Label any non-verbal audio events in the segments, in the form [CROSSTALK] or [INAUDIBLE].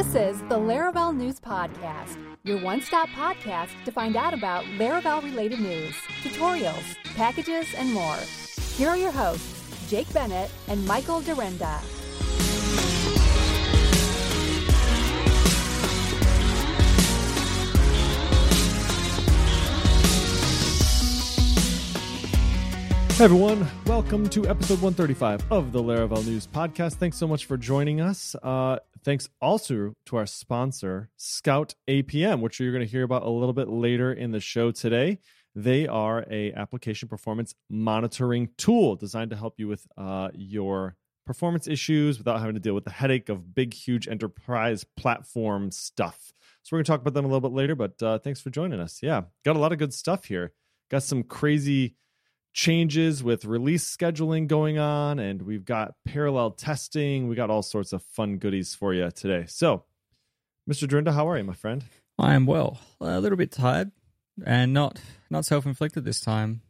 This is the Laravel News Podcast, your one stop podcast to find out about Laravel related news, tutorials, packages, and more. Here are your hosts, Jake Bennett and Michael Dyrynda. Hey everyone, welcome to episode 135 of the Laravel News Podcast. Thanks so much for joining us. Uh, thanks also to our sponsor, Scout APM, which you're going to hear about a little bit later in the show today. They are a application performance monitoring tool designed to help you with uh, your performance issues without having to deal with the headache of big, huge enterprise platform stuff. So we're going to talk about them a little bit later, but uh, thanks for joining us. Yeah, got a lot of good stuff here. Got some crazy changes with release scheduling going on, and we've got parallel testing. We got all sorts of fun goodies for you today. So, Mr. Dyrynda, how are you, my friend? I am well, a little bit tired, and not not self inflicted this time.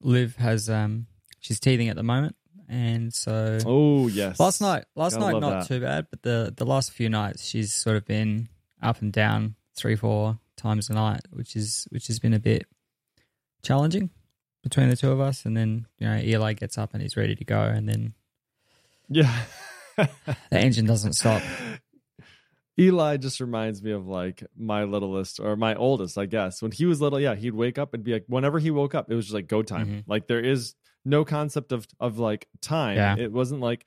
Liv has um she's teething at the moment, and so Oh yes. last night last Gotta night not that. too bad, but the the last few nights she's sort of been up and down three four times a night, which is which has been a bit challenging between the two of us. And then you know Eli gets up and he's ready to go, and then Yeah. the engine doesn't stop. [LAUGHS] Eli just reminds me of like my littlest or my oldest, I guess. When he was little, yeah, he'd wake up and be like, whenever he woke up, it was just like go time. Mhm. Like there is no concept of of like time. Yeah. It wasn't like,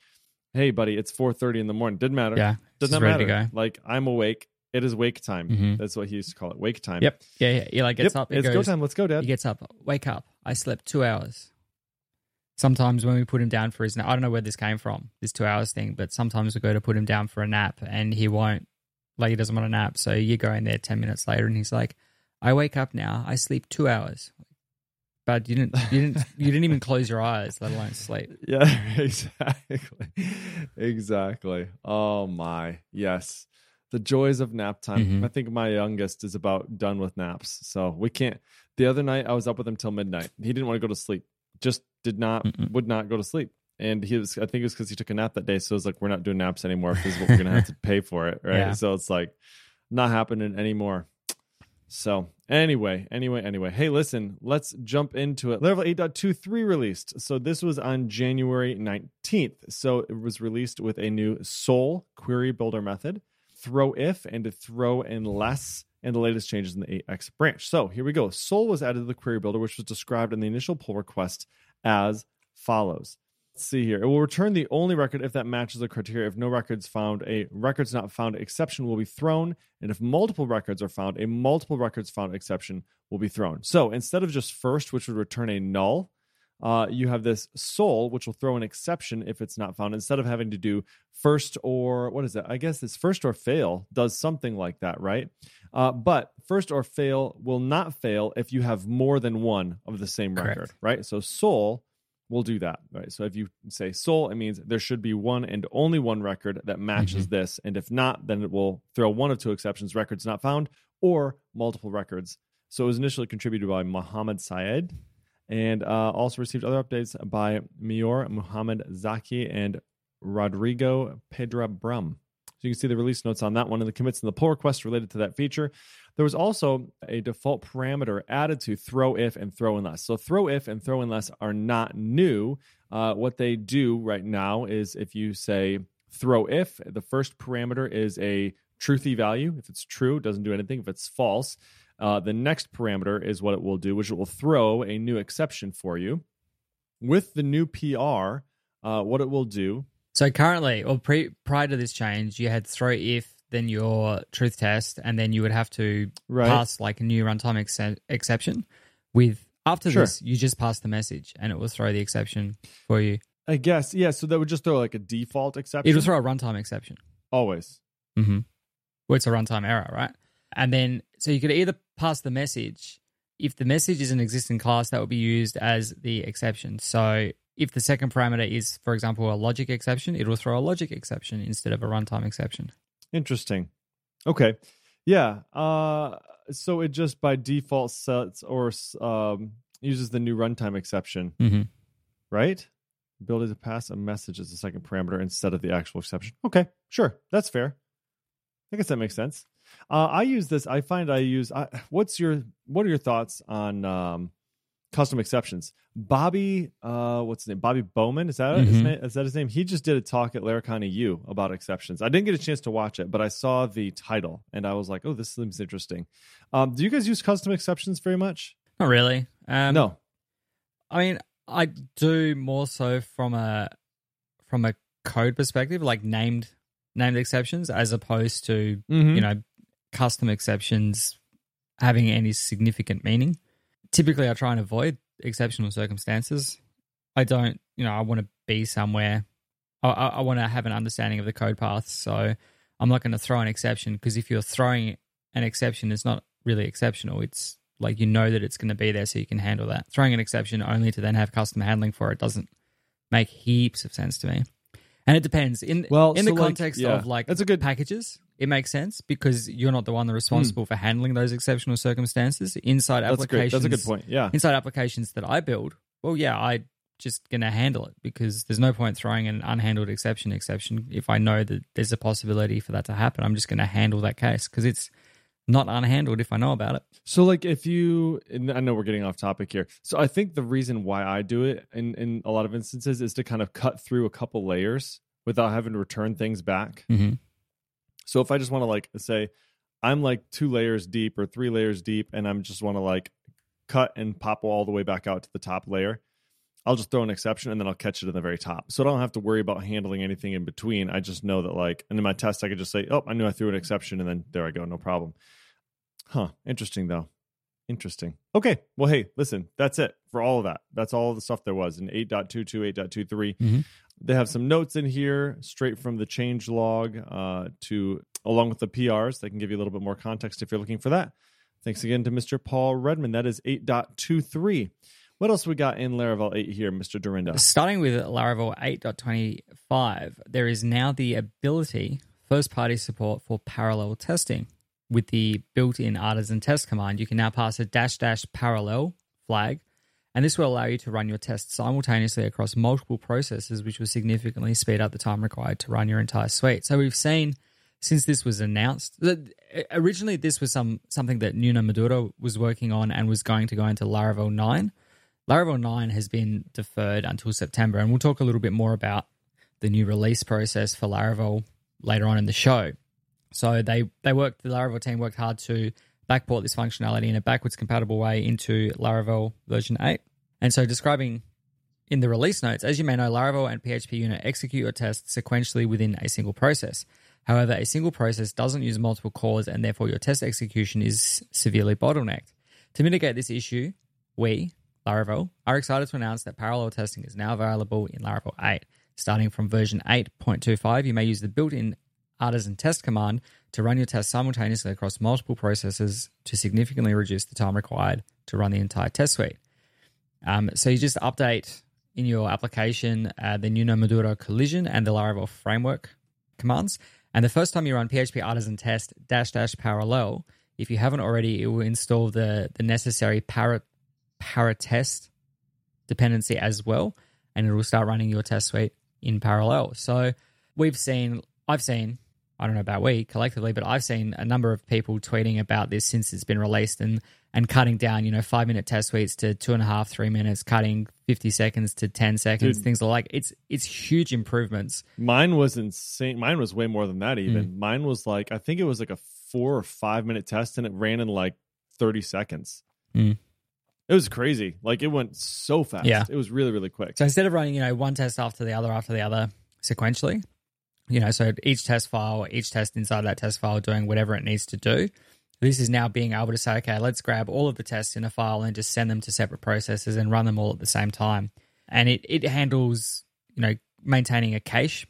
hey, buddy, it's four thirty in the morning. Didn't matter. Yeah, doesn't matter. Like I'm awake. It is wake time. Mhm. That's what he used to call it. Wake time. Yep. Yeah, yeah. Eli gets Yep, up. It's goes, go time. Let's go, Dad. He gets up. Wake up. I slept two hours. Sometimes when we put him down for his nap, I don't know where this came from, this two hours thing, but sometimes we go to put him down for a nap and he won't, like he doesn't want a nap. So you go in there 10 minutes later and he's like, I wake up now. I sleep two hours. But you didn't, you didn't, [LAUGHS] you didn't even close your eyes, let alone sleep. Yeah, [LAUGHS] exactly. exactly. Oh my. Yes. The joys of nap time. Mhm. I think my youngest is about done with naps. So we can't the other night I was up with him till midnight. He didn't want to go to sleep. Just did not Mm-mm. would not go to sleep. And he was I think it was because he took a nap that day. So it was like, we're not doing naps anymore because we're gonna have to pay for it. Right. Yeah. So it's like not happening anymore. So anyway, anyway, anyway. Hey, listen, let's jump into it. Laravel 8.23 released. So this was on January 19th. So it was released with a new Sole query builder method, throw if and to throw unless, and the latest changes in the 8x branch. So here we go. Sole was added to the query builder, which was described in the initial pull request as follows. Let's see here. It will return the only record if that matches the criteria. If no records found, a records not found exception will be thrown. And if multiple records are found, a multiple records found exception will be thrown. So instead of just first, which would return a null, uh, you have this sole, which will throw an exception if it's not found. Instead of having to do first or what is it? I guess this first or fail does something like that, right? Uh, but first or fail will not fail if you have more than one of the same Correct. record, right? So sole will do that, right? So if you say sole, it means there should be one and only one record that matches this. And if not, then it will throw one of two exceptions records not found or multiple records. So it was initially contributed by Mohamed Said and uh, also received other updates by Mior Muhammad Zaki and Rodrigo Pedra Brum. So you can see the release notes on that one and the commits and the pull requests related to that feature. There was also a default parameter added to throw if and throw unless. So throw if and throw unless are not new. Uh, what they do right now is if you say throw if, the first parameter is a truthy value. If it's true, it doesn't do anything. If it's false, uh, the next parameter is what it will do, which it will throw a new exception for you. With the new PR, uh, what it will do So currently, or pre, prior to this change, you had throw if, then your truth test, and then you would have to Right. pass like a new runtime ex- exception. With after Sure. this, you just pass the message, and it will throw the exception for you. I guess, yeah. So that would just throw like a default exception. It'll throw a runtime exception. always. Mm-hmm. Well, it's a runtime error, right? And then, so you could either pass the message. If the message is an existing class, that would be used as the exception. So if the second parameter is, for example, a logic exception, it will throw a logic exception instead of a runtime exception. Interesting. Okay. Yeah. Uh, so it just by default sets or um, uses the new runtime exception, Mm-hmm. right? Ability to pass a message as a second parameter instead of the actual exception. Okay, sure, that's fair. I guess that makes sense. Uh, I use this. I find I use. I, what's your What are your thoughts on um, custom exceptions? Bobby, uh, what's his name? Bobby Bouwmann. Is that his Mhm. name? Is that his name? He just did a talk at Laracon EU about exceptions. I didn't get a chance to watch it, but I saw the title and I was like, "Oh, this seems interesting." Um, do you guys use custom exceptions very much? Not really. Um, no. I mean, I do more so from a from a code perspective, like named named exceptions, as opposed to Mhm. you know custom exceptions having any significant meaning. Typically, I try and avoid exceptional circumstances. I don't, you know, I want to be somewhere. I, I, I want to have an understanding of the code path, so I'm not going to throw an exception because if you're throwing an exception, it's not really exceptional. It's like you know that it's going to be there, so you can handle that. Throwing an exception only to then have custom handling for it doesn't make heaps of sense to me. And it depends in Well, in so, the like, context yeah, of like that's a good- packages. It makes sense because you're not the one that's responsible for handling those exceptional circumstances inside That's applications. That's a good point. Yeah. Inside applications that I build, well, yeah, I just gonna handle it because there's no point throwing an unhandled exception exception if I know that there's a possibility for that to happen. I'm just gonna handle that case because it's not unhandled if I know about it. So, like, if you, and I know we're getting off topic here. So, I think the reason why I do it in in a lot of instances is to kind of cut through a couple layers without having to return things back. Mm-hmm. So, if I just want to like say, I'm like two layers deep or three layers deep, and I'm just want to like cut and pop all the way back out to the top layer. I'll just throw an exception and then I'll catch it in the very top. So I don't have to worry about handling anything in between. I just know that like, and in my test, I could just say, oh, I knew I threw an exception and then there I go, no problem. Huh. Interesting though. Interesting. Okay. Well, hey, listen, that's it for all of that. That's all the stuff there was in 8.22, 8.23. Mhm. They have some notes in here straight from the change log uh, to along with the PRs. They can give you a little bit more context if you're looking for that. Thanks again to Mr. Paul Redmond. That is 8.23. What else we got in Laravel 8 here, Mr. Dyrynda? Starting with Laravel 8.25, there is now the ability, first party support for parallel testing. With the built in artisan test command, you can now pass a dash dash parallel flag, and this will allow you to run your tests simultaneously across multiple processes, which will significantly speed up the time required to run your entire suite. So we've seen since this was announced that uh, originally this was some something that Nuno Maduro was working on and was going to go into Laravel 9. Laravel 9 has been deferred until September, and we'll talk a little bit more about the new release process for Laravel later on in the show. So they they worked the Laravel team worked hard to backport this functionality in a backwards compatible way into Laravel version 8. And so describing in the release notes, as you may know, Laravel and PHP Unit execute your tests sequentially within a single process. However, a single process doesn't use multiple cores and therefore your test execution is severely bottlenecked. To mitigate this issue, we, Laravel, are excited to announce that parallel testing is now available in Laravel 8. Starting from version 8.25, you may use the built in artisan test command to run your test simultaneously across multiple processes to significantly reduce the time required to run the entire test suite. Um, so you just update in your application uh, the Nuno Maduro collision and the Laravel framework commands. And the first time you run PHP artisan test dash dash parallel, if you haven't already, it will install the, the necessary para, para test dependency as well, and it will start running your test suite in parallel. So we've seen, I've seen, I don't know about we collectively, but I've seen a number of people tweeting about this since it's been released and and cutting down, you know, five minute test suites to two and a half, three minutes, cutting fifty seconds to ten seconds, Dude. things like it's it's huge improvements. Mine was insane. Mine was way more than that, even. Mine was like, I think it was like a four or five minute test and it ran in like 30 seconds. Mm. It was crazy. Like it went so fast. Yeah. It was really, really quick. So instead of running, you know, one test after the other after the other sequentially, you know, so each test file, each test inside that test file doing whatever it needs to do. This is now being able to say, okay, let's grab all of the tests in a file and just send them to separate processes and run them all at the same time. And it, it handles, you know, maintaining a cache.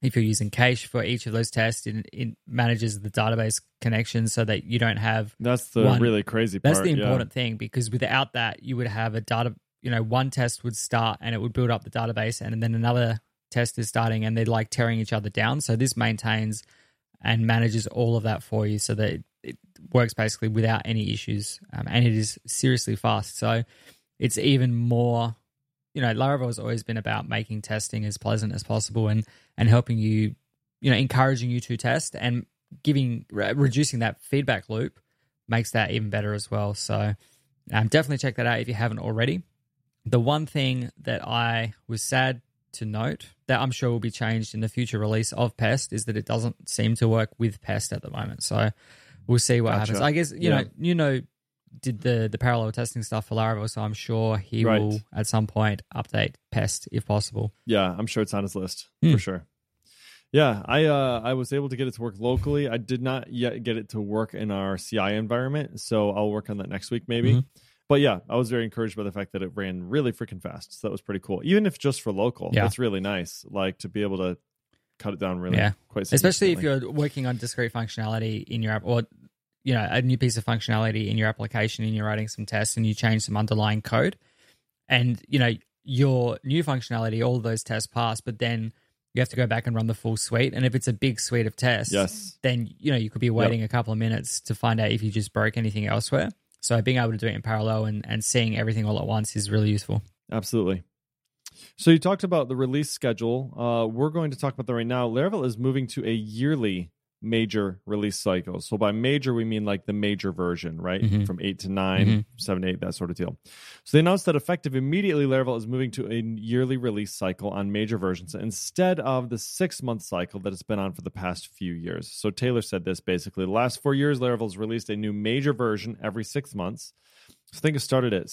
If you're using cache for each of those tests, it, it manages the database connection so that you don't have That's the One- really crazy part. that's the yeah. important thing because without that, you would have a data. You know, one test would start and it would build up the database, and then another test is starting, and they're like tearing each other down. So this maintains and manages all of that for you, so that it, works basically without any issues, um, and it is seriously fast. So it's even more. You know, Laravel has always been about making testing as pleasant as possible and and helping you, you know, encouraging you to test and giving re- reducing that feedback loop makes that even better as well. So um, definitely check that out if you haven't already. The one thing that I was sad to note that I'm sure will be changed in the future release of Pest is that it doesn't seem to work with Pest at the moment. So we'll see what Gotcha. happens. I guess you Yeah. know you know did the the parallel testing stuff for Laravel, so I'm sure he Right. will at some point update Pest if possible. Yeah, I'm sure it's on his list Hmm. for sure. Yeah, I uh I was able to get it to work locally. I did not yet get it to work in our CI environment, so I'll work on that next week maybe. Mhm. But yeah, I was very encouraged by the fact that it ran really freaking fast. So that was pretty cool. Even if just for local, Yeah. that's really nice. Like to be able to cut it down really Yeah. quite especially if you're working on discrete functionality in your app or you know a new piece of functionality in your application and you're writing some tests and you change some underlying code and you know your new functionality all of those tests pass but then you have to go back and run the full suite and if it's a big suite of tests Yes. then you know you could be waiting a couple of minutes to find out if you just broke anything elsewhere so being able to do it in parallel and, and seeing everything all at once is really useful Absolutely. So you talked about the release schedule. Uh, we're going to talk about that right now. Laravel is moving to a yearly major release cycles. So by major, we mean like the major version, right? Mhm. From eight to 9 Mhm. seven to eight, that sort of deal. So they announced that effective immediately, Laravel is moving to a yearly release cycle on major versions instead of the six month cycle that it's been on for the past few years. So Taylor said this basically the last four years, Laravel has released a new major version every six months. So I think it started at,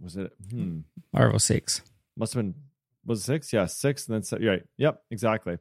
was it, hmm, Laravel 6 must have been was it six yeah six and then right yep exactly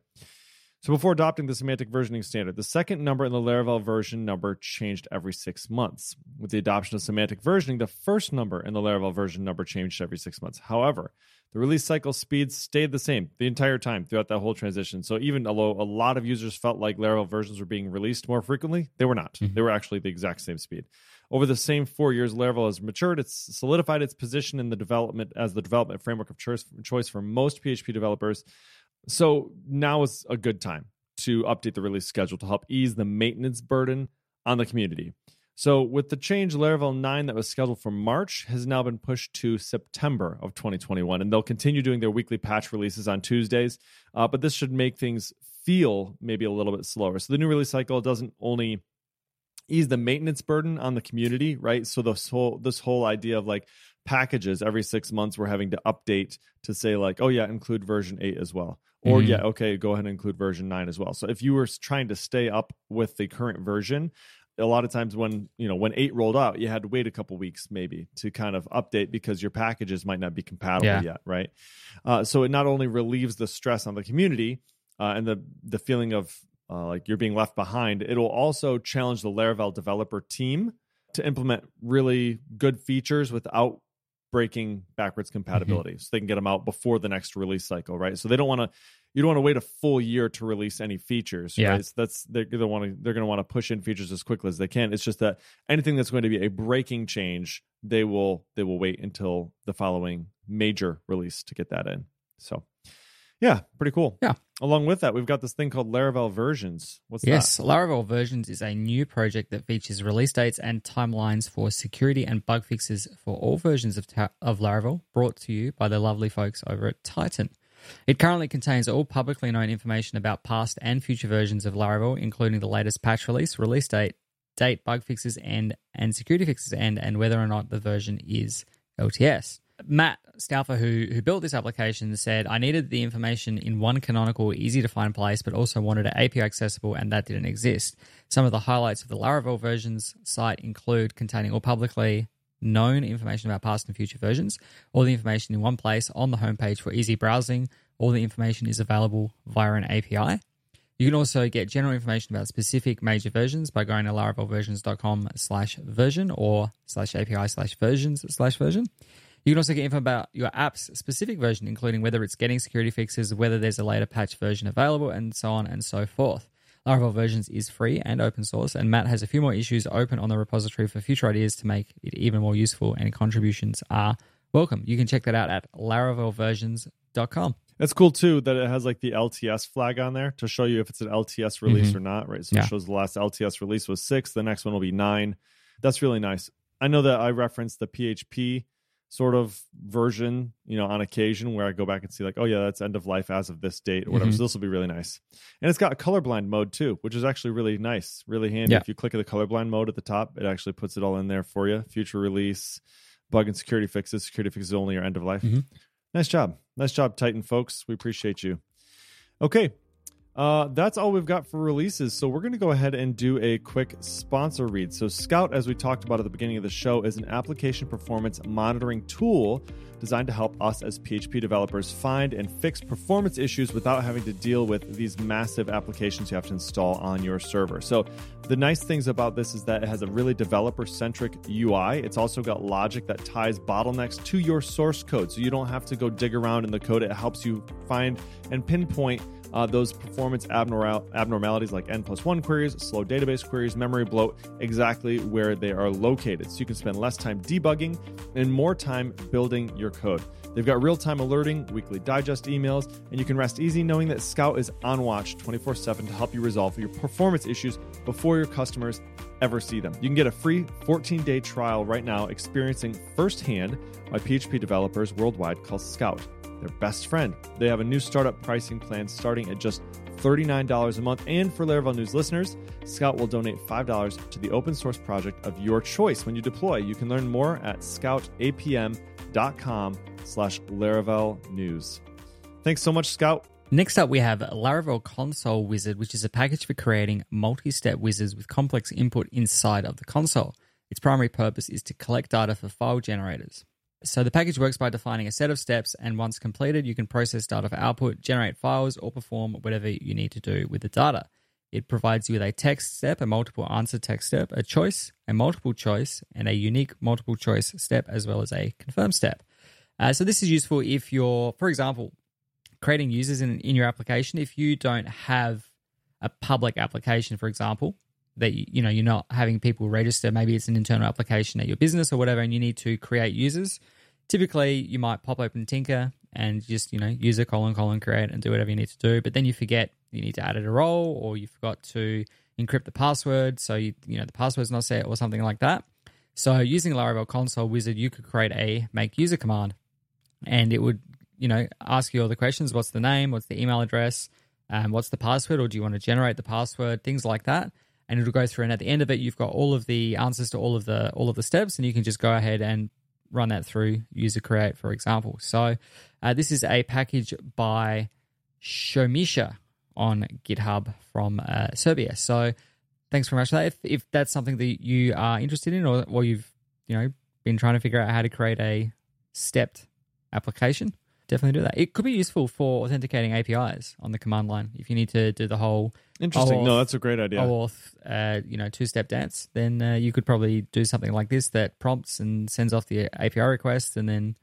so before adopting the semantic versioning standard the second number in the laravel version number changed every six months with the adoption of semantic versioning the first number in the laravel version number changed every six months however the release cycle speeds stayed the same the entire time throughout that whole transition so even although a lot of users felt like laravel versions were being released more frequently they were not Mhm. they were actually the exact same speed over the same four years, Laravel has matured. It's solidified its position in the development as the development framework of choice for most PHP developers. So now is a good time to update the release schedule to help ease the maintenance burden on the community. So with the change, Laravel 9 that was scheduled for March has now been pushed to September of 2021, and they'll continue doing their weekly patch releases on Tuesdays. Uh, but this should make things feel maybe a little bit slower. So the new release cycle doesn't only ease the maintenance burden on the community, right? So this whole this whole idea of like packages every six months we're having to update to say like, oh yeah, include version eight as well. Or Mhm. yeah, okay, go ahead and include version nine as well. So if you were trying to stay up with the current version, a lot of times when you know when eight rolled out, you had to wait a couple weeks maybe to kind of update because your packages might not be compatible Yeah. yet, right? Uh, so it not only relieves the stress on the community uh, and the the feeling of uh, like you're being left behind, it'll also challenge the Laravel developer team to implement really good features without breaking backwards mm-hmm. compatibility so they can get them out before the next release cycle right? So they don't want to you don't want to wait a full year to release any features Yeah. right? So that's they're going to want to they're going to want to push in features as quickly as they can. It's just that anything that's going to be a breaking change they will they will wait until the following major release to get that in. So yeah pretty cool Yeah. along with that we've got this thing called laravel versions what's Yes, that Yes, Laravel Versions is a new project that features release dates and timelines for security and bug fixes for all versions of, ta- of Laravel, brought to you by the lovely folks over at Tighten. It currently contains all publicly known information about past and future versions of Laravel, including the latest patch release, release date, date, bug fixes, and and security fixes, and and whether or not the version is LTS. Matt Stauffer, who who built this application, said, "I needed the information in one canonical, easy to find place, but also wanted it API accessible, and that didn't exist. Some of the highlights of the Laravel versions site include containing all publicly known information about past and future versions, all the information in one place on the homepage for easy browsing. All the information is available via an API." You can also get general information about specific major versions by going to laravelversions.com slash version or slash API slash versions slash version. You can also get info about your app's specific version, including whether it's getting security fixes, whether there's a later patch version available, and so on and so forth. Laravel Versions is free and open source, and Matt has a few more issues open on the repository for future ideas to make it even more useful, and contributions are welcome. You can check that out at laravelversions.com. It's cool too that it has like the LTS flag on there to show you if it's an LTS release Mhm. or not, right? So Yeah. it shows the last LTS release was six, the next one will be nine. That's really nice. I know that I referenced the PHP sort of version, you know, on occasion where I go back and see like, oh yeah, that's end of life as of this date or whatever. Mhm. So this will be really nice. And it's got a colorblind mode too, which is actually really nice, really handy. Yeah. If you click the colorblind mode at the top, it actually puts it all in there for you. Future release, bug and security fixes, security fixes only or end of life. Mhm. Nice job. Nice job, Tighten folks. We appreciate you. Okay. Uh, that's all we've got for releases. So we're going to go ahead and do a quick sponsor read. So Scout, as we talked about at the beginning of the show, is an application performance monitoring tool designed to help us as PHP developers find and fix performance issues without having to deal with these massive applications you have to install on your server. So the nice things about this is that it has a really developer centric UI. It's also got logic that ties bottlenecks to your source code. So you don't have to go dig around in the code. It helps you find and pinpoint uh, those performance abnormal- abnormalities like n plus one queries, slow database queries, memory bloat, exactly where they are located. So you can spend less time debugging and more time building your code. They've got real time alerting, weekly digest emails, and you can rest easy knowing that Scout is on watch 24 7 to help you resolve your performance issues before your customers ever see them. You can get a free 14 day trial right now, experiencing firsthand why PHP developers worldwide call Scout their best friend. They have a new startup pricing plan starting at just $39 a month. And for Laravel News listeners, Scout will donate $5 to the open source project of your choice when you deploy. You can learn more at scoutapm.com slash Laravel News. Thanks so much, Scout. Next up, we have Laravel Console Wizard, which is a package for creating multi step wizards with complex input inside of the console. Its primary purpose is to collect data for file generators. So the package works by defining a set of steps, and once completed, you can process data for output, generate files, or perform whatever you need to do with the data. It provides you with a text step, a multiple answer text step, a choice, a multiple choice, and a unique multiple choice step, as well as a confirm step. Uh, so this is useful if you're, for example, creating users in, in your application. If you don't have a public application, for example, that you know you're not having people register, maybe it's an internal application at your business or whatever, and you need to create users. Typically, you might pop open Tinker and just you know user colon colon create and do whatever you need to do. But then you forget you need to add it a role, or you forgot to encrypt the password, so you you know the password's not set or something like that. So using Laravel Console Wizard, you could create a make user command, and it would you know ask you all the questions: what's the name, what's the email address, um, what's the password, or do you want to generate the password, things like that. And it'll go through, and at the end of it, you've got all of the answers to all of the all of the steps, and you can just go ahead and run that through user create, for example. So uh, this is a package by Shomisha on GitHub from uh, Serbia. So thanks very much for that. If, if that's something that you are interested in, or, or you've you know been trying to figure out how to create a stepped application, definitely do that. It could be useful for authenticating APIs on the command line if you need to do the whole Interesting. Oh, no, that's a great idea. OAuth, uh, you know, two-step dance. Then uh, you could probably do something like this that prompts and sends off the API request, and then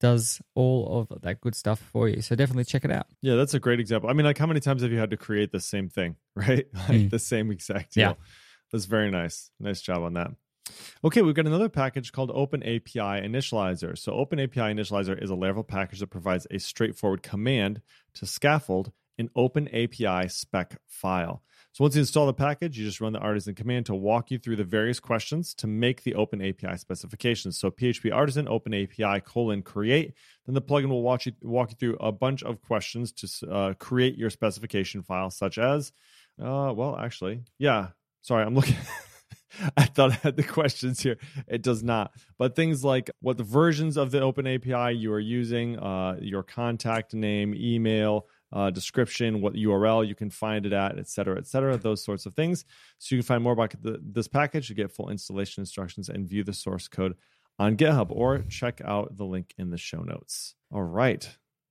does all of that good stuff for you. So definitely check it out. Yeah, that's a great example. I mean, like, how many times have you had to create the same thing, [LAUGHS] right? Like Mm. the same exact Yeah. deal. That's very nice. Nice job on that. Okay, we've got another package called Open API Initializer. So, Open API Initializer is a Laravel package that provides a straightforward command to scaffold an Open API spec file. So, once you install the package, you just run the artisan command to walk you through the various questions to make the Open API specifications. So, PHP artisan OpenAPI colon create. Then the plugin will walk you walk you through a bunch of questions to uh, create your specification file, such as, uh, well, actually, yeah. Sorry, I'm looking. [LAUGHS] [LAUGHS] I thought I had the questions here. It does not. But things like what the versions of the Open API you are using, uh, your contact name, email, uh, description, what URL you can find it at, et cetera, et cetera, those sorts of things. So you can find more about the, this package to get full installation instructions and view the source code on GitHub or check out the link in the show notes. All right.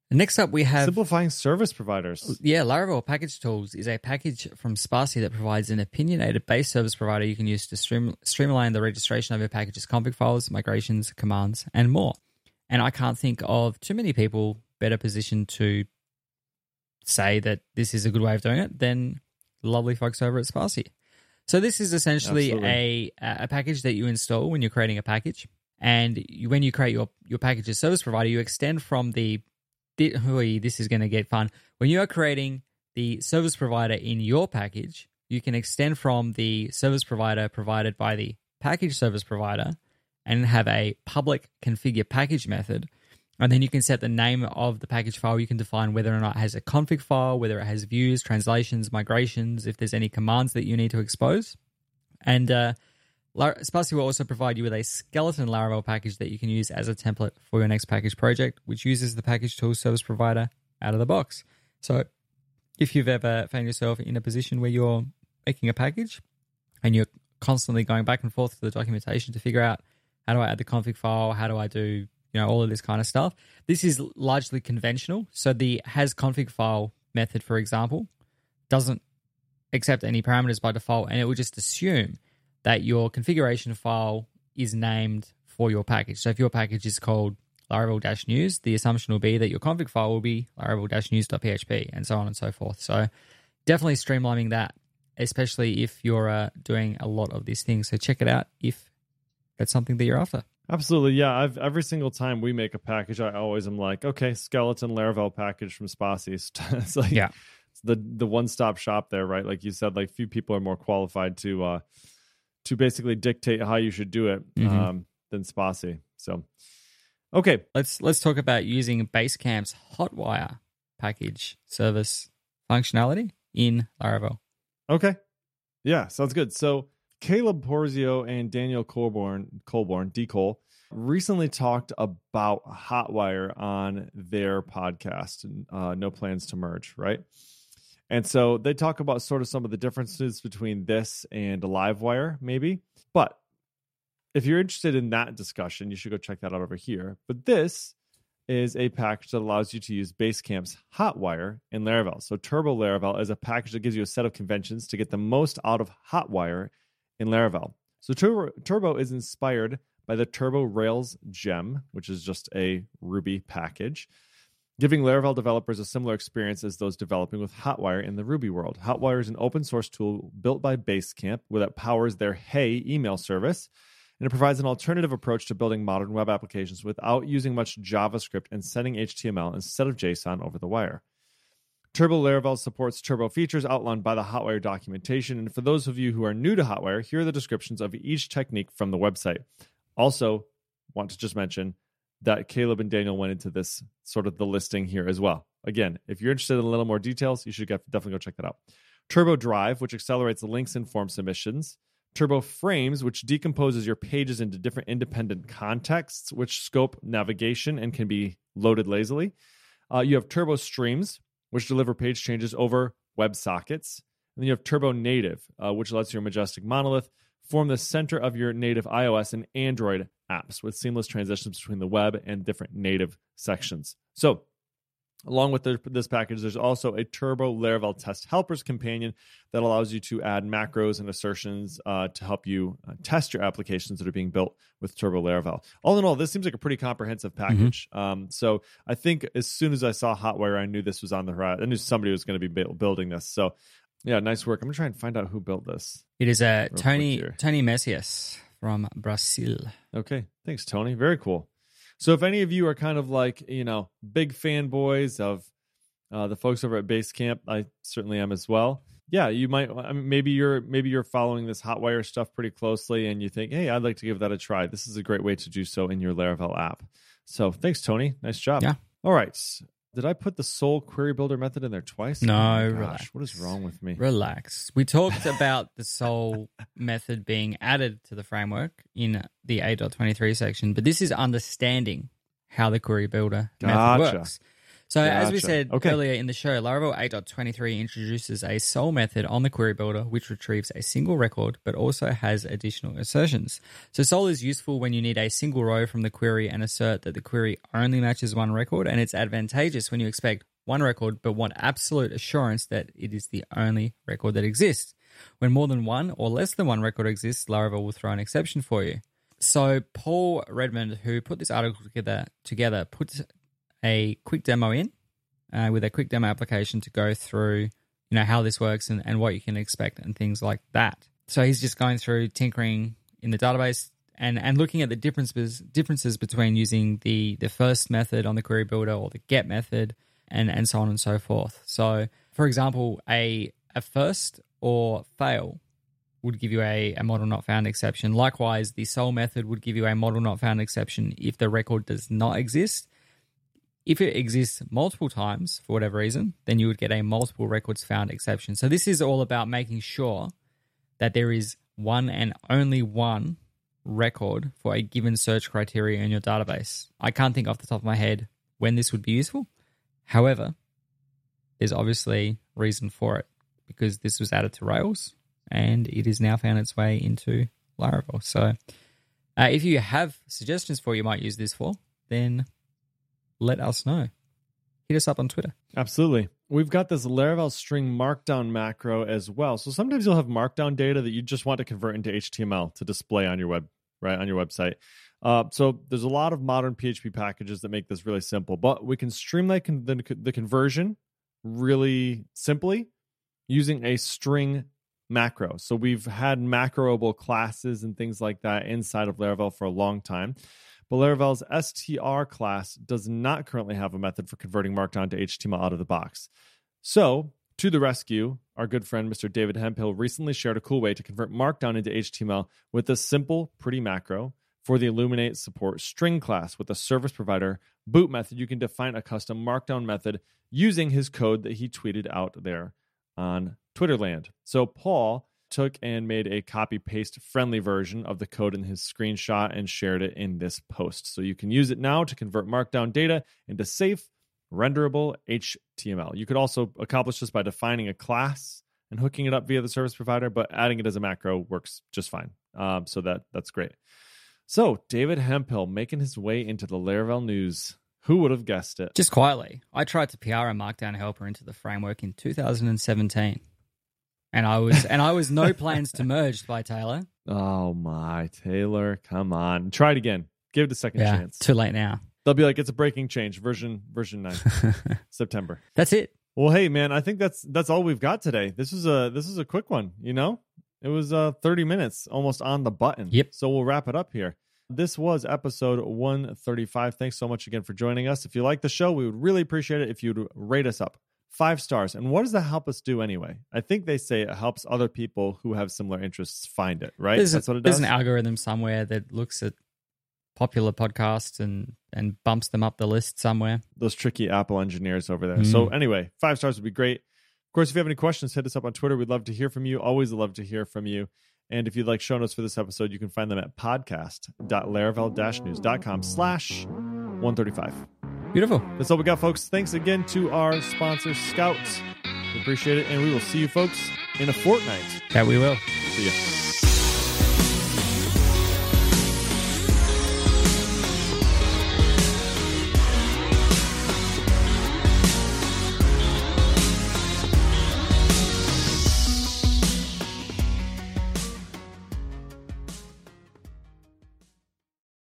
Next up, we have Simplifying service providers. Yeah, Laravel Package Tools is a package from Spatie that provides an opinionated base service provider you can use to stream, streamline the registration of your package's config files, migrations, commands, and more. And I can't think of too many people better positioned to say that this is a good way of doing it than lovely folks over at Spatie. So this is essentially a a package that you install when you're creating a package, and you, when you create your your package as service provider, you extend from the this is going to get fun. When you are creating the service provider in your package, you can extend from the service provider provided by the package service provider and have a public configure package method. And then you can set the name of the package file. You can define whether or not it has a config file, whether it has views, translations, migrations, if there's any commands that you need to expose. And uh, Spatie will also provide you with a skeleton Laravel package that you can use as a template for your next package project, which uses the package tool service provider out of the box. So if you've ever found yourself in a position where you're making a package and you're constantly going back and forth to the documentation to figure out how do I add the config file, how do I do you know all of this kind of stuff. This is largely conventional. So the has config file method, for example, doesn't accept any parameters by default, and it will just assume that your configuration file is named for your package. So if your package is called Laravel news, the assumption will be that your config file will be Laravel news.php and so on and so forth. So definitely streamlining that, especially if you're uh, doing a lot of these things. So check it out if that's something that you're after. Absolutely, yeah. I've every single time we make a package, I always am like, okay, skeleton Laravel package from Spatie. [LAUGHS] it's like, yeah, it's the the one stop shop there, right? Like you said, like few people are more qualified to uh to basically dictate how you should do it mm-hmm. um than Spatie. So, okay, let's let's talk about using Basecamp's Hotwire package service functionality in Laravel. Okay, yeah, sounds good. So Caleb Porzio and Daniel Coulbourne, Coulbourne, D. Cole, recently talked about Hotwire on their podcast, uh, No Plans to Merge, right? And so they talk about sort of some of the differences between this and Livewire, maybe. But if you're interested in that discussion, you should go check that out over here. But this is a package that allows you to use Basecamp's Hotwire in Laravel. So Turbo Laravel is a package that gives you a set of conventions to get the most out of Hotwire in Laravel. So Turbo, Turbo is inspired by the Turbo Rails gem, which is just a Ruby package, giving Laravel developers a similar experience as those developing with Hotwire in the Ruby world. Hotwire is an open source tool built by Basecamp that powers their Hey email service, and it provides an alternative approach to building modern web applications without using much JavaScript and sending HTML instead of JSON over the wire. Turbo Laravel supports turbo features outlined by the Hotwire documentation. And for those of you who are new to Hotwire, here are the descriptions of each technique from the website. Also, want to just mention that Caleb and Daniel went into this sort of the listing here as well. Again, if you're interested in a little more details, you should definitely go check that out. Turbo Drive, which accelerates links and form submissions. Turbo Frames, which decomposes your pages into different independent contexts, which scope navigation and can be loaded lazily. Uh, you have Turbo Streams, which deliver page changes over WebSockets. And then you have Turbo Native, uh, which lets your Majestic monolith form the center of your native iOS and Android apps with seamless transitions between the web and different native sections. So Along with this package, there's also a Turbo Laravel Test Helpers companion that allows you to add macros and assertions uh, to help you uh, test your applications that are being built with Turbo Laravel. All in all, this seems like a pretty comprehensive mm-hmm. package. Mm-hmm. Um, so I think as soon as I saw Hotwire, I knew this was on the horizon. I knew somebody was going to be building this. So yeah, nice work. I'm gonna try and find out who built this. It is uh, Tony Tony Messias from Brazil. Okay, thanks, Tony. Very cool. So if any of you are kind of like, you know, big fanboys of uh, the folks over at Basecamp, I certainly am as well. Yeah, you might. I mean, maybe you're maybe you're following this Hotwire stuff pretty closely, and you think, hey, I'd like to give that a try. This is a great way to do so in your Laravel app. So thanks, Tony. Nice job. Yeah. All right. Did I put the Sole Query Builder method in there twice? No, oh relax. What is wrong with me? Relax. We talked about the Sole method being added to the framework in the 8.23 section, but this is understanding how the Query Builder gotcha. method works. So, gotcha. as we said okay. earlier in the show, Laravel 8.23 introduces a Sole method on the Query Builder, which retrieves a single record but also has additional assertions. So, Sole is useful when you need a single row from the query and assert that the query only matches one record, and it's advantageous when you expect one record but want absolute assurance that it is the only record that exists. When more than one or less than one record exists, Laravel will throw an exception for you. So Paul Redmond, who put this article together, together put a quick demo in uh, with a quick demo application to go through, you know, how this works and, and what you can expect and things like that. So he's just going through tinkering in the database and, and looking at the differences differences between using the the first method on the query builder or the get method and, and so on and so forth. So for example, a a first or fail would give you a, a model not found exception. Likewise, the sole method would give you a model not found exception if the record does not exist. If it exists multiple times for whatever reason, then you would get a multiple records found exception. So this is all about making sure that there is one and only one record for a given search criteria in your database. I can't think off the top of my head when this would be useful. However, there's obviously reason for it because this was added to Rails and it is now found its way into Laravel. So uh, if you have suggestions for what you might use this for, then let us know. Hit us up on Twitter. Absolutely. We've got this Laravel string markdown macro as well. So sometimes you'll have markdown data that you just want to convert into HTML to display on your web, right, on your website. Uh, so there's a lot of modern PHP packages that make this really simple, but we can streamline the, the conversion really simply using a string macro. So we've had macroable classes and things like that inside of Laravel for a long time. But Laravel's str class does not currently have a method for converting Markdown to HTML out of the box. So, to the rescue, our good friend Mr. David Hemphill recently shared a cool way to convert Markdown into HTML with a simple, pretty macro for the Illuminate support string class with a service provider boot method. You can define a custom Markdown method using his code that he tweeted out there on Twitterland. So, Paul took and made a copy paste friendly version of the code in his screenshot and shared it in this post. So you can use it now to convert markdown data into safe, renderable HTML. You could also accomplish this by defining a class and hooking it up via the service provider, but adding it as a macro works just fine. Um, so that that's great. So David Hemphill making his way into the Laravel news. Who would have guessed it? Just quietly, I tried to PR a Markdown helper into the framework in 2017 and I was and I was no [LAUGHS] plans to merge by Taylor. Oh my Taylor, come on, try it again. Give it a second yeah, chance. Too late now. They'll be like, it's a breaking change, version version nine, [LAUGHS] September. That's it. Well, hey man, I think that's that's all we've got today. This is a this is a quick one. You know, it was uh 30 minutes, almost on the button. Yep. So we'll wrap it up here. This was episode 135. Thanks so much again for joining us. If you like the show, we would really appreciate it if you'd rate us up five stars. And what does that help us do anyway? I think they say it helps other people who have similar interests find it, right? There's That's a, what it does. There's an algorithm somewhere that looks at popular podcasts and and bumps them up the list somewhere. Those tricky Apple engineers over there. Mm. So anyway, five stars would be great. Of course, if you have any questions, hit us up on Twitter. We'd love to hear from you. Always love to hear from you. And if you'd like show notes for this episode, you can find them at podcast.laravel-news.com slash 135. Beautiful. That's all we got, folks. Thanks again to our sponsor, Scouts. We appreciate it, and we will see you folks in a fortnight. Yeah, we will. See ya.